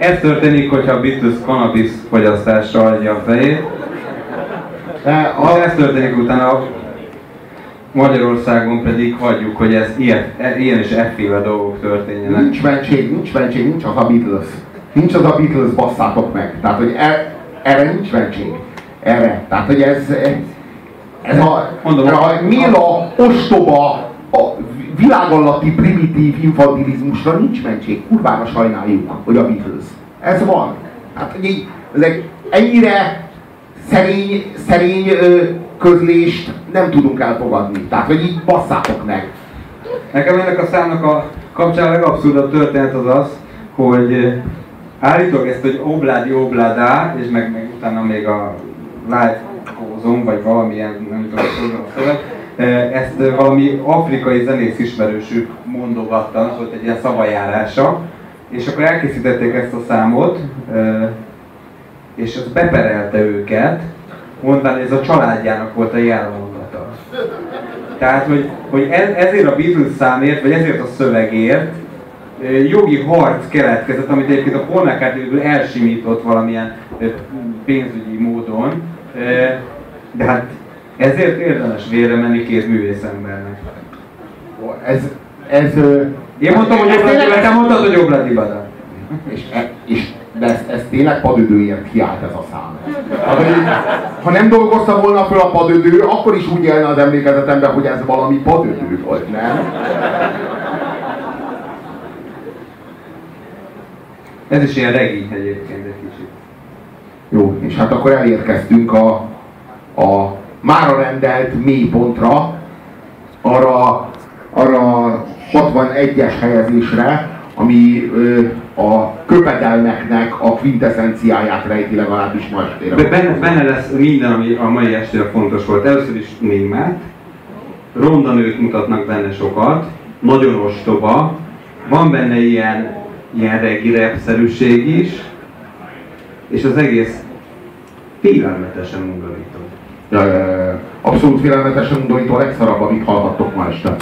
Ez történik, hogyha biztos cannabis fogyasztásra adja a fejét. De az... Ez történik utána, Magyarországon pedig hagyjuk, hogy ez ilyen, e- ilyen és efféle dolgok történjenek. nincs mentség, nincs mentség, nincs az a Beatles. Nincs az a Beatles, basszátok meg. Tehát, hogy er, erre nincs mentség. Erre. Tehát, hogy ez, ez a, Mondom, a Mila ostoba, a világ alatti primitív infantilizmusra nincs mentség. Kurvára sajnáljuk, hogy a Beatles. Ez van. Hát, hogy így, ezek ennyire szerény, szerény ö, közlést nem tudunk elfogadni. Tehát, hogy így basszátok meg. Nekem ennek a számnak a kapcsán a legabszurdabb történet az az, hogy eh, állítólag ezt, hogy obládi obládá, és meg, meg utána még a live kózom, vagy valamilyen, nem tudom, a szöveg, eh, ezt eh, valami afrikai zenész ismerősük mondogatta, az volt egy ilyen szavajárása, és akkor elkészítették ezt a számot, és az beperelte őket, mondván, hogy ez a családjának volt a jelmondata. Tehát, hogy, hogy ez, ezért a Beatles számért, vagy ezért a szövegért jogi harc keletkezett, amit egyébként a Paul McCartney elsimított valamilyen pénzügyi módon, de hát ezért érdemes vére menni két művészembernek. Ez, ez, ö, Én mondtam, hogy ez Obladi, tényleg- te mondtad, hogy Obladi Bada. És, és de ez, ez tényleg padödőért kiállt ez a szám. Hát, ha nem dolgozta volna föl a padödő, akkor is úgy élne az emlékezetemben, hogy ez valami padödő volt, nem? Ez is ilyen regi egyébként egy kicsit. Jó, és hát akkor elérkeztünk a, a mára rendelt mélypontra, arra, arra 61-es helyezésre, ami ö, a köpedelmeknek a quintessenciáját rejti legalábbis ma estére. De benne, benne lesz minden, ami a mai estére fontos volt. Először is német, ronda nők mutatnak benne sokat, nagyon ostoba, van benne ilyen, ilyen regi rap-szerűség is, és az egész félelmetesen undorító. Ja. Abszolút félelmetesen undorító a legszarabb, amit hallhattok ma este.